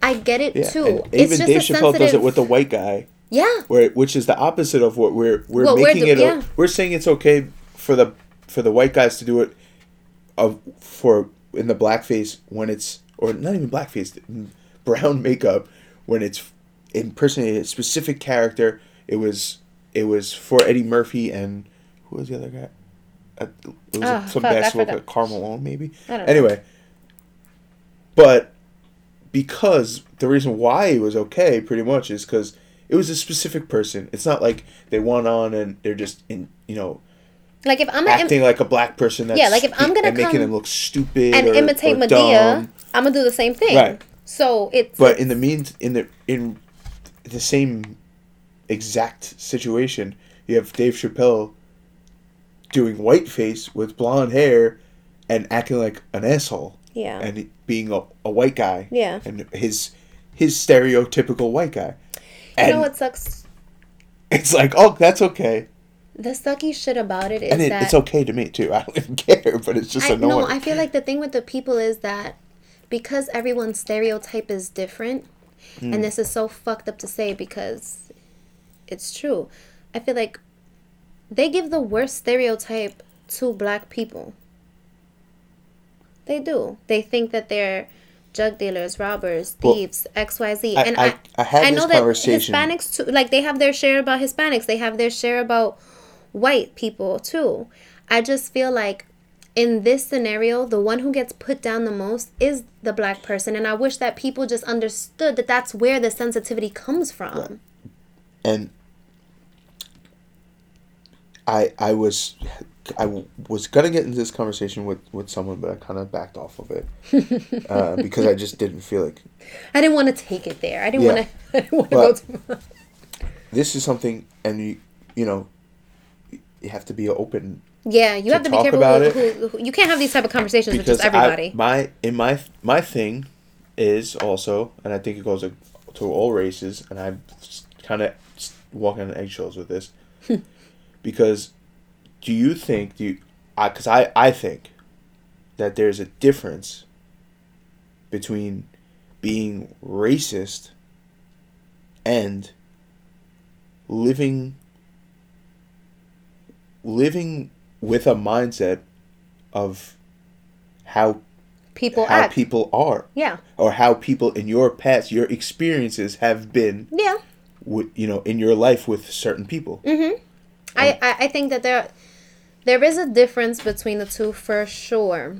I get it Yeah, too. it's even just Dave a Chappelle does it with the white guy, yeah. where which is the opposite of what we're we're What we're making do- it. yeah. We're saying it's okay for the for the white guys to do it, of for in the blackface when it's or not even blackface, brown makeup when it's impersonating a specific character. It was it was for Eddie Murphy and who was the other guy? It was Ah, some fuck, basketball player, Carmelo, maybe. I don't know. Anyway, but because the reason why it was okay, pretty much, is because it was a specific person. It's not like they went on and they're just in, you know, Like if I'm acting like a black person. That's Yeah, like if I'm gonna and making them look stupid and or, imitate or Madea, dumb. I'm gonna do the same thing. Right. So it's But in the means in the in the same exact situation, you have Dave Chappelle doing whiteface with blonde hair and acting like an asshole. Yeah. And being a, a white guy. Yeah. And his his stereotypical white guy. And you know what sucks. it's like, oh, that's okay. The sucky shit about it is And it, that it's okay to me too. I don't *laughs* even care, but it's just I annoying. no, I feel like the thing with the people is that because everyone's stereotype is different, Hmm. and this is so fucked up to say because it's true. I feel like they give the worst stereotype to black people. They do. They think that they're drug dealers, robbers, Well, thieves, X, Y, Z. I- And I- I, I had know this that conversation- Hispanics too. Like they have their share about Hispanics. They have their share about white people too. I just feel like in this scenario, the one who gets put down the most is the black person, and I wish that people just understood that that's where the sensitivity comes from. and I I was I was gonna get into this conversation with with someone, but I kind of backed off of it *laughs* uh, because I just didn't feel like I didn't want to take it there. I didn't Yeah. want *laughs* to. I didn't want to But- go to. this is something, and you you know you have to be open Yeah, you to have to be careful. about Who, it. who, who, you can't have these type of conversations with just everybody. I, my in my my thing is also, and I think it goes to, to all races, and I'm kind of walking on eggshells with this *laughs* because do you think do you I because I I think that there's a difference between being racist and living living with a mindset of how people how act. people are yeah, or how people in your past your experiences have been yeah. with you know in your life with certain people I, Um, I I think that there there is a difference between the two for sure.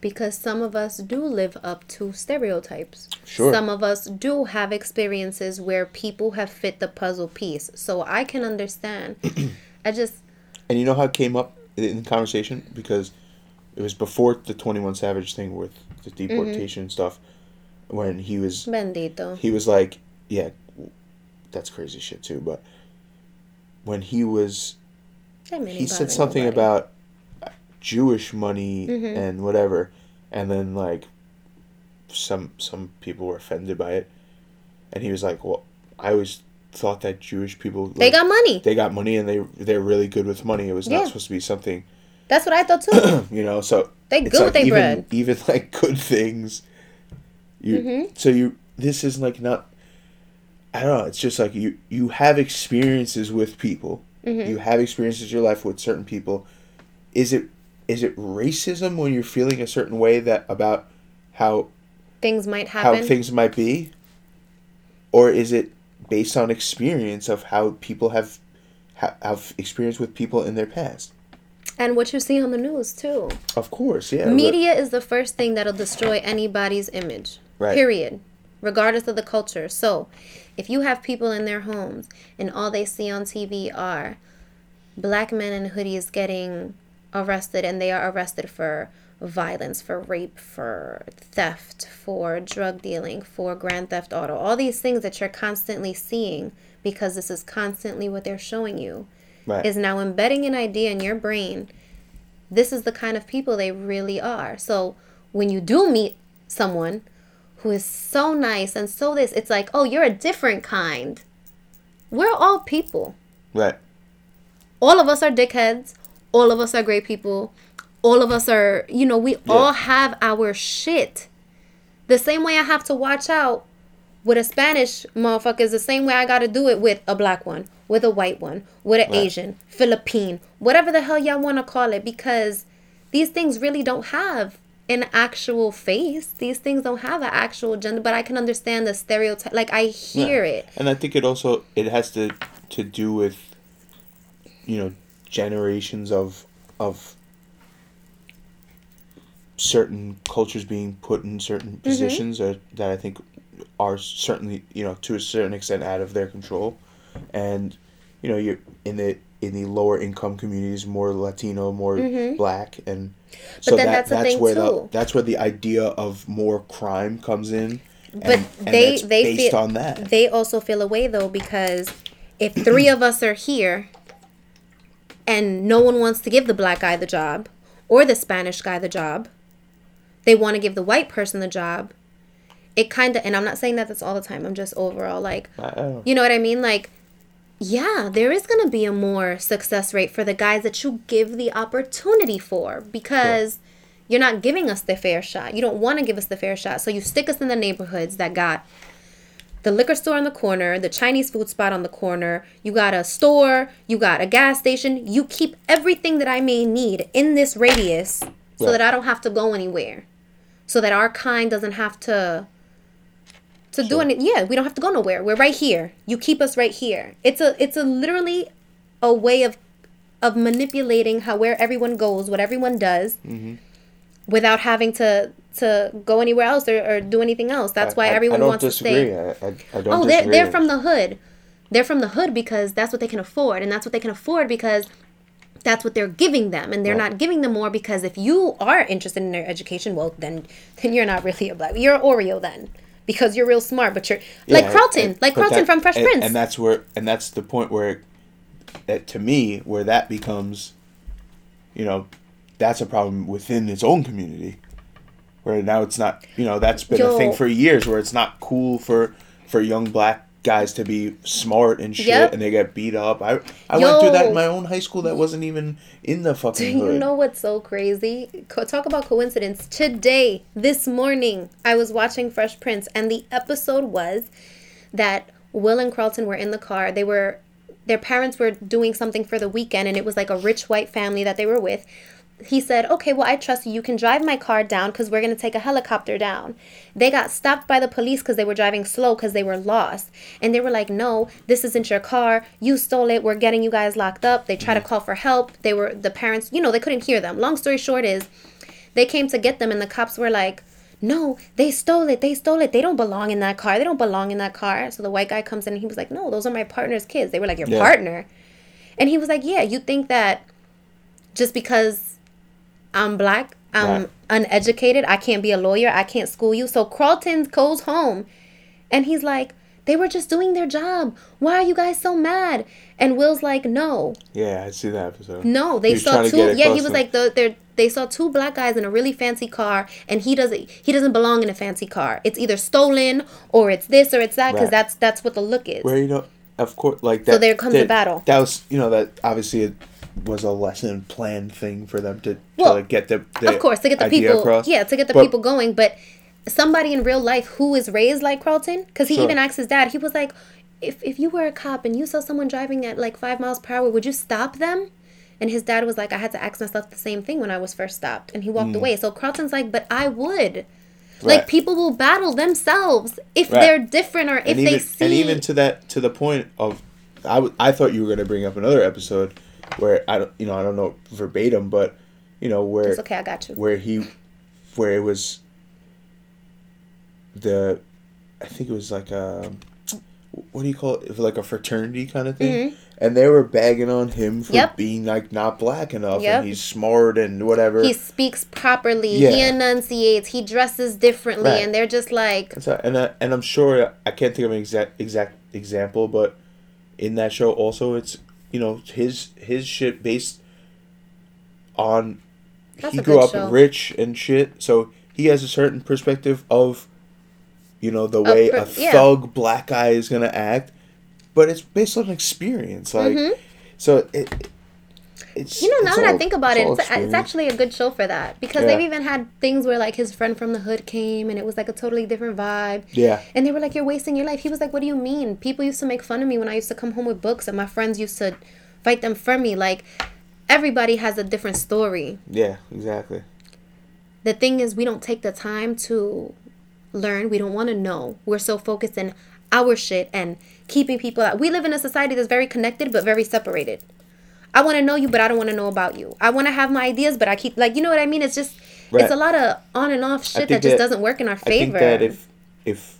Because some of us do live up to stereotypes. Sure. Some of us do have experiences where people have fit the puzzle piece. So I can understand. *clears throat* I just and you know how it came up in the conversation because it was before the 21 savage thing with the mm-hmm. deportation stuff when he was bendito. he was like yeah that's crazy shit too but when he was he said something nobody. about Jewish money Mm-hmm. and whatever, and then like some some people were offended by it, and he was like, "Well, I always thought that Jewish people They got money. they got money and they they're really good with money. It was Yeah. not supposed to be something That's what I thought too. *clears throat* you know. So They good with they even, bread. Even like good things, you Mm-hmm. so you this is like not. I don't know. It's just like you you have experiences with people. Mm-hmm. You have experiences in your life with certain people. Is it is it racism when you're feeling a certain way that about how Things might happen, how things might be, or is it based on experience of how people have ha- have experience with people in their past? and what you see on the news too. Of course, yeah. but- Media is the first thing that'll destroy anybody's image. Right. Period. Regardless of the culture. So, if you have people in their homes and all they see on TV are black men in hoodies getting arrested and they are arrested for violence, for rape, for theft, for drug dealing, for grand theft auto, all these things that you're constantly seeing because this is constantly what they're showing you right. is now embedding an idea in your brain. This is the kind of people they really are. So when you do meet someone who is so nice and so this, it's like, oh, you're a different kind. We're all people. right. All of us are dickheads. all of us are great people. All of us are, you know, we all have our shit. The same way I have to watch out with a Spanish motherfucker is the same way I got to do it with a black one, with a white one, with an Right. Asian, Philippine, whatever the hell y'all want to call it, because these things really don't have an actual face. These things don't have an actual gender, but I can understand the stereotype. Like I hear Yeah. it. And I think it also it has to to do with you know generations of of certain cultures being put in certain mm-hmm. positions that, that I think are certainly you know to a certain extent out of their control, and you know you're in the in the lower income communities more Latino more mm-hmm. black and so then that that's that's thing, where too. the that's where the idea of more crime comes in. But and, and they that's they based feel on that. they also feel away though because if three of us are here and no one wants to give the black guy the job or the Spanish guy the job, they want to give the white person the job. It kind of, and I'm not saying that that's all the time. I'm just overall like, you know what I mean? Like, yeah, there is going to be a more success rate for the guys that you give the opportunity for because you're not giving us the fair shot. You don't want to give us the fair shot. So you stick us in the neighborhoods that got the liquor store on the corner, the Chinese food spot on the corner, you got a store, you got a gas station. You keep everything that I may need in this radius so Right. that I don't have to go anywhere. So that our kind doesn't have to to do any yeah, we don't have to go nowhere. We're right here. You keep us right here. It's a it's a literally a way of of manipulating how where everyone goes, what everyone does, mm-hmm. without having to to go anywhere else or, or do anything else. That's why I- I- everyone wants disagree. to stay. I, I, I don't Oh, they're disagree. they're from the hood. They're from the hood because that's what they can afford, and that's what they can afford because that's what they're giving them, and they're Right. not giving them more because if you are interested in their education, well, then then you're not really a black. You're Oreo then because you're real smart, but you're like Yeah, Carlton, and- like Carlton that- from Fresh and, Prince. and that's where and that's the point where that to me where that becomes you know that's a problem within its own community where now it's not you know that's been a thing for years where it's not cool for for young black guys to be smart and shit Yep. and they get beat up i i went through that in my own high school that wasn't even in the fucking. Do you hood know what's so crazy? Co- talk about coincidence. Today, this morning, I was watching Fresh Prince, and the episode was that Will and Carlton were in the car. They were, their parents were doing something for the weekend, and it was like a rich white family that they were with. He said, Okay, well, I trust you. You can drive my car down because we're going to take a helicopter down. They got stopped by the police because they were driving slow because they were lost. And they were like, No, this isn't your car. You stole it. We're getting you guys locked up. They tried to mm-hmm. call for help. They were, the parents, you know, they couldn't hear them. Long story short is, they came to get them, and the cops were like, no, they stole it. They stole it. They don't belong in that car. They don't belong in that car. So the white guy comes in and he was like, no, those are my partner's kids. They were like, your Yeah. partner? And he was like, yeah, you think that just because I'm black, I'm Right. uneducated, I can't be a lawyer, I can't school you. So Carlton goes home and he's like, they were just doing their job. Why are you guys so mad? And Will's like, no, yeah i see that episode no, they He saw two. Yeah, he was like the they they saw two black guys in a really fancy car, and he doesn't he doesn't belong in a fancy car. It's either stolen or it's this or it's that because Right. that's that's what the look is. where you know of course like that So there comes that, the battle. that was you know that obviously was a lesson planned thing for them to, Well, to like, get the, the of course, to get the people, across. yeah, to get the But- people going. But somebody in real life who is raised like Carlton, because he Sure. even asked his dad, he was like, if if you were a cop and you saw someone driving at like five miles per hour, would you stop them? And his dad was like, I had to ask myself the same thing when I was first stopped, and he walked away. So Carlton's like, but I would. Like Mm. People will battle themselves if Right. they're different or if and they even see. and even to that to the point of I, w- I thought you were going to bring up another episode where I don't you know I don't know verbatim but you know where it's okay, I got you. where he where it was the I think it was like a what do you call it like a fraternity kind of thing and they were bagging on him for Mm-hmm. Yep. being like not black enough Yep. and he's smart and whatever He speaks properly. He enunciates. He dresses differently, Right. and they're just like, And, so, and, I, and I'm sure I can't think of an exact exact example, but in that show also it's you know his his shit based on That's he grew up show. rich and shit, so he has a certain perspective of you know the way per- a yeah. thug black guy is gonna act, but it's based on experience, like Mm-hmm. so it. It's You know, now it's that I think about it, all it's, it's actually a good show for that because Yeah. they've even had things where like his friend from the hood came and it was like a totally different vibe. Yeah. And they were like, "You're wasting your life." He was like, "What do you mean?" People used to make fun of me when I used to come home with books, and my friends used to fight them for me. Like, everybody has a different story. Yeah, exactly. The thing is, we don't take the time to learn. We don't want to know. We're so focused in our shit and keeping people out. We live in a society that's very connected but very separated. I want to know you, but I don't want to know about you. I want to have my ideas, but I keep like you know what I mean. It's just Right. it's a lot of on and off shit that think just doesn't work in our favor. I think that if if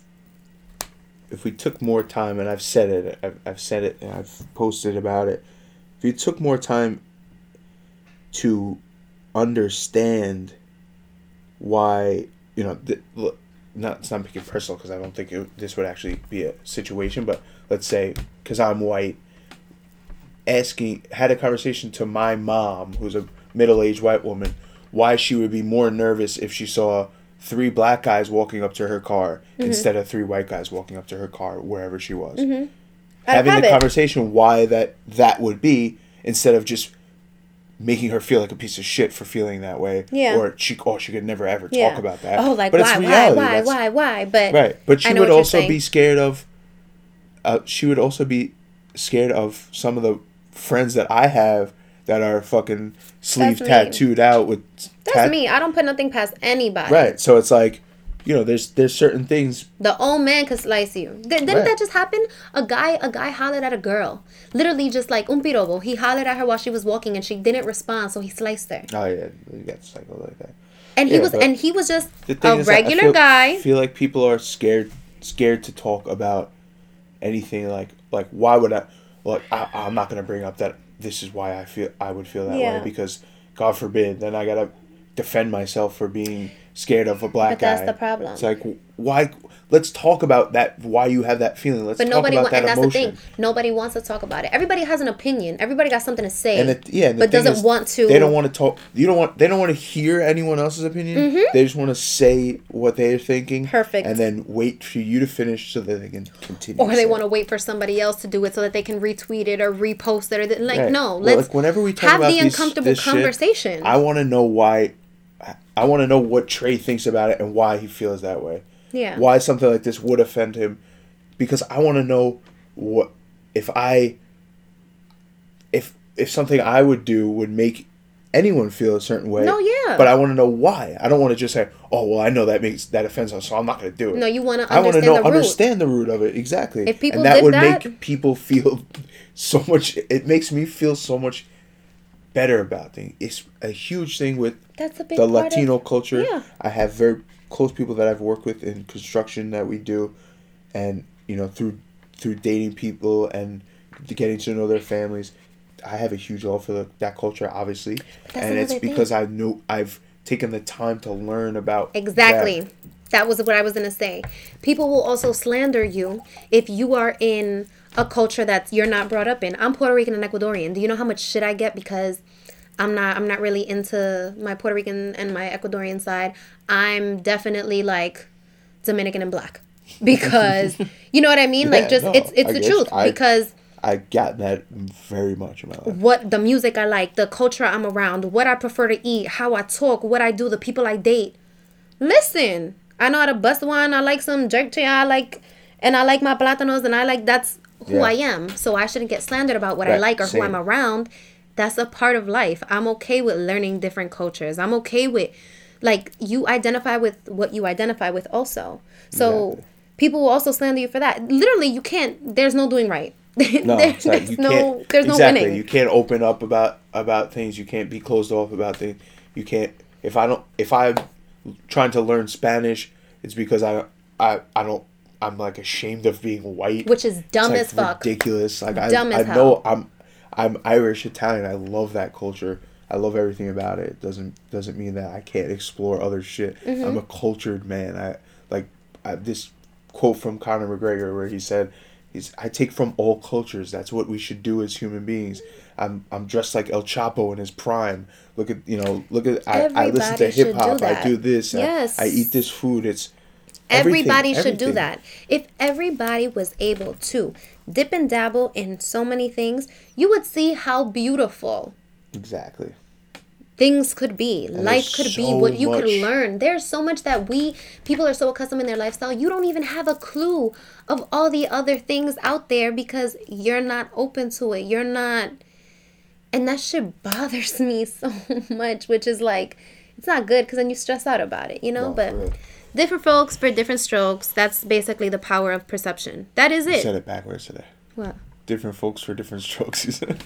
if we took more time, and I've said it, I've, I've said it, and I've posted about it. If you took more time to understand why you know, th- look, not it's not making it personal because I don't think it, this would actually be a situation, but let's say because I'm white, asking had a conversation to my mom, who's a middle aged white woman, why she would be more nervous if she saw three black guys walking up to her car Mm-hmm. instead of three white guys walking up to her car wherever she was. Of Having the conversation why that that would be instead of just making her feel like a piece of shit for feeling that way. Yeah. Or she oh she could never ever yeah. talk about that. Oh, like But why, why, why, why, why? But Right, but she would also be scared of. Uh, she would also be scared of some of the friends that I have that are fucking sleeve That's me. tattooed out with. That's tat- me. I don't put nothing past anybody. Right, so it's like, you know, there's there's certain things. The old man could slice you. Th- didn't Right. that just happen? A guy, a guy hollered at a girl, literally just like un pirobo. He hollered at her while she was walking, and she didn't respond, so he sliced her. Oh yeah, you got cycle like that. And he was, and he was just a is that I regular feel- guy. I feel like people are scared scared to talk about anything like like why would I like I, I'm not gonna bring up that this is why I feel I would feel that Yeah. way because God forbid then I gotta defend myself for being scared of a black guy. But that's guy. the problem. It's like why let's talk about that why you have that feeling. Let's But talk about that and that's emotion. the thing. Nobody wants to talk about it. Everybody has an opinion. Everybody got something to say. And it, yeah, and the but doesn't want to. They don't want to talk. You don't want. They don't want to hear anyone else's opinion. Mm-hmm. They just want to say what they're thinking. Perfect. And then wait for you to finish so that they can continue. or they want to wait for somebody else to do it so that they can retweet it or repost it or th- like Right. no Well, let's like whenever we talk have about the these- uncomfortable this shit, conversation I want to know why. I want to know what Trey thinks about it and why he feels that way. Yeah. Why something like this would offend him, because I want to know what if I. If if something I would do would make anyone feel a certain way. No, yeah. But I want to know why. I don't want to just say, "Oh, well, I know that makes that offends us, so I'm not going to do it." No, you wanna I want to know the understand the root of it exactly. If people and that would that- make people feel *laughs* so much. It makes me feel so much better about things. It's a huge thing with That's a big the Latino of- culture. yeah. I have very close people that I've worked with in construction that we do, and you know through through dating people and getting to know their families. I have a huge love for the, that culture, obviously, that's and it's another thing. because I know I've taken the time to learn about Exactly. that. That was what I was to say. People will also slander you if you are in a culture that you're not brought up in. I'm Puerto Rican and Ecuadorian. Do you know how much shit I get because I'm not I'm not really into my Puerto Rican and my Ecuadorian side. I'm definitely like Dominican and black. Because *laughs* you know what I mean? like Yeah, just no, it's it's I the truth I- because I got that very much in my life. what the music I like, the culture I'm around, what I prefer to eat, how I talk, what I do, the people I date. Listen, I know how to bust one. I like some jerk chicken. I like, and I like my platanos, and I like that's who Yeah. I am. So I shouldn't get slandered about what I like or who. I'm around. That's a part of life. I'm okay with learning different cultures. I'm okay with, like, you identify with what you identify with also. So Exactly. people will also slander you for that. Literally, you can't. There's no doing right. *laughs* No, like there's you no. can't. There's no exactly. winning. You can't open up about about things. You can't be closed off about things. You can't. If I don't. If I'm trying to learn Spanish, it's because I I I don't. I'm like ashamed of being white, Which is dumb It's, as like, fuck. Ridiculous. Like I, Dumb I as know hell. I'm I'm Irish Italian. I love that culture. I love everything about it. doesn't doesn't mean that I can't explore other shit. Mm-hmm. I'm a cultured man. I like I, this quote from Conor McGregor where he said, "He's I take from all cultures. That's what we should do as human beings." I'm I'm dressed like El Chapo in his prime. Look at you know look at I, I listen to hip hop. I do this. I- Yes. I, eat this food. It's everything- Everybody should do that. If everybody was able to dip and dabble in so many things, you would see how beautiful Exactly. things could be life there's could be what you could learn there's so much that we people are so accustomed in their lifestyle you don't even have a clue of all the other things out there because you're not open to it you're not and that shit bothers *laughs* me so much which is like it's not good because then you stress out about it you know No, but different folks for different strokes that's basically the power of perception that is You it said it backwards today. what Different folks for different *laughs* strokes. You said.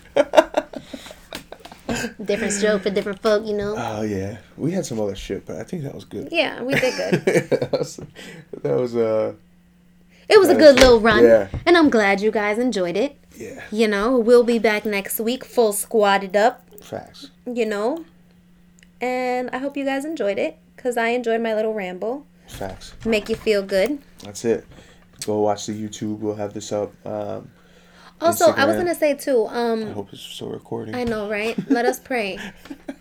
*laughs* different stroke for different folk you know oh yeah, we had some other shit, but I think that was good. yeah we did good *laughs* that was, that was uh It was a good was little run. Yeah. And I'm glad you guys enjoyed it. yeah You know, we'll be back next week, full squatted up, facts. you know. And I hope you guys enjoyed it because I enjoyed my little ramble. Facts. Make you feel good. That's it. Go watch the YouTube. We'll have this up. Um, Also, I was going to say too, I um, hope it's still recording. I know, right? *laughs* Let us pray.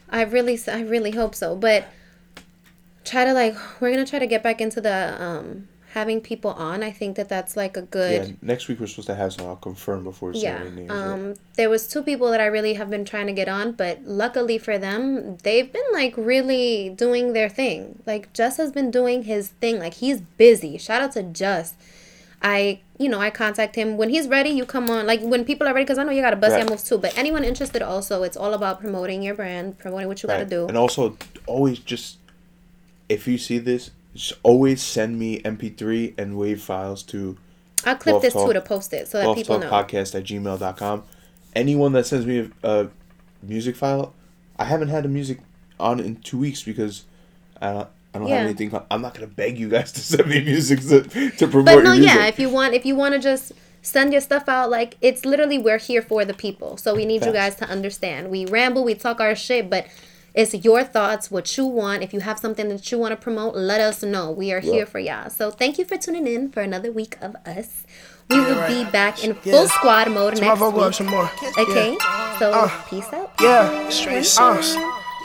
I really, I really hope so. But try to like, we're going to try to get back into the um, having people on. I think that that's like a good. Yeah, next week we're supposed to have some. I'll confirm before we say yeah names. um there was two people that i really have been trying to get on but luckily for them they've been like really doing their thing like just has been doing his thing like he's busy shout out to just i you know i contact him when he's ready you come on like when people are ready because i know you got a bust Right. your moves too but anyone interested also it's all about promoting your brand promoting what you Right. gotta do And also, always just if you see this, just always send me MP3 and WAV files to i'll clip this Talk- too to post it so that people Talk know Podcast at gmail.com. Anyone that sends me a, a music file, I haven't had a music on in two weeks because I don't. I don't Yeah. have anything. I'm not gonna beg you guys to *laughs* send me music to, to promote But your no, music. yeah, if you want, if you want to just send your stuff out, like it's literally we're here for the people. So we need you guys to understand. We ramble, we talk our shit, but it's your thoughts, what you want. If you have something that you want to promote, let us know. We are here for y'all. So thank you for tuning in for another week of us. We will be back in full squad mode My next vocal up week. some more. Okay, so Uh. peace out. Yeah, straight sauce.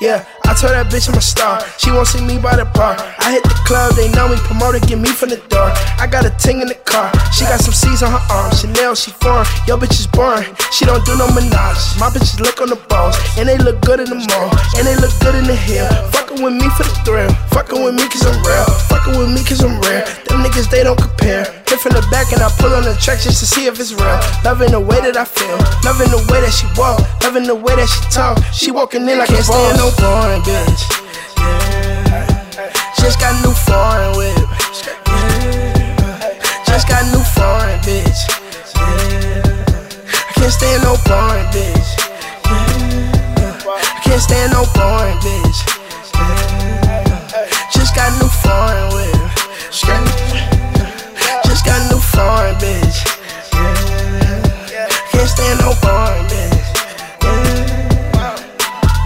Yeah, I told that bitch I'm a star. She won't see me by the bar. I hit the club, they know me. Promoter, get me from the door. I got a ting in the car. She got some C's on her arm. Chanel, she foreign. Yo, bitch is boring. She don't do no menage. My bitches look on the balls. And they look good in the mall. And they look good in the hill. Fucking with me for the thrill. Fucking with me cause I'm real. Fucking with me cause I'm rare. Them niggas, they don't compare. Hit from the back and I pull on the track just to see if it's real. Loving the way that I feel. Loving the way that she walk. Loving the way that she talk. She walking in like can't stand no boring bitch. Yeah. Just got new foreign whip. Yeah. Just got new foreign bitch. Yeah. I can't stand no boring bitch. Yeah. I can't stand no boring bitch.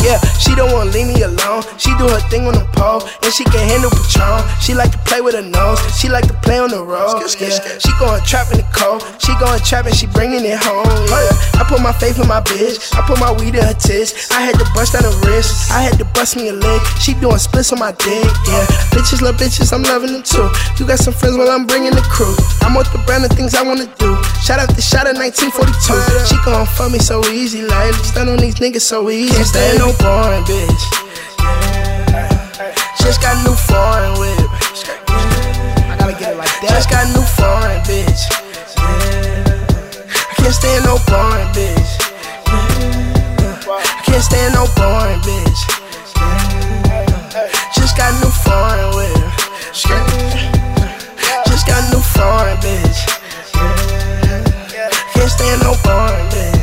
Yeah, she don't wanna leave me alone. She do her thing on the pole, and she can handle Patron. She like to play with her nose. She like to play on the road. Yeah, she going trap in the cold. She going trap and she bringing it home. Yeah, I put my faith in my bitch. I put my weed in her tits. I had to bust down her wrist. I had to bust me a leg. She doing splits on my dick. Yeah, bitches love bitches. I'm loving them too. You got some friends, well I'm bringing the crew. I'm with the brand of things I wanna do. Shout out to Shot at 1942. She gon' fuck me so easy, like stun on these niggas so easy. Can't stand no boring bitch. Just got new foreign whip. I gotta get it like that. Just got new foreign bitch. I can't stand no boring bitch. I can't stand no boring bitch. Just got new foreign whip. Just got new foreign bitch. Can't stand no boring bitch.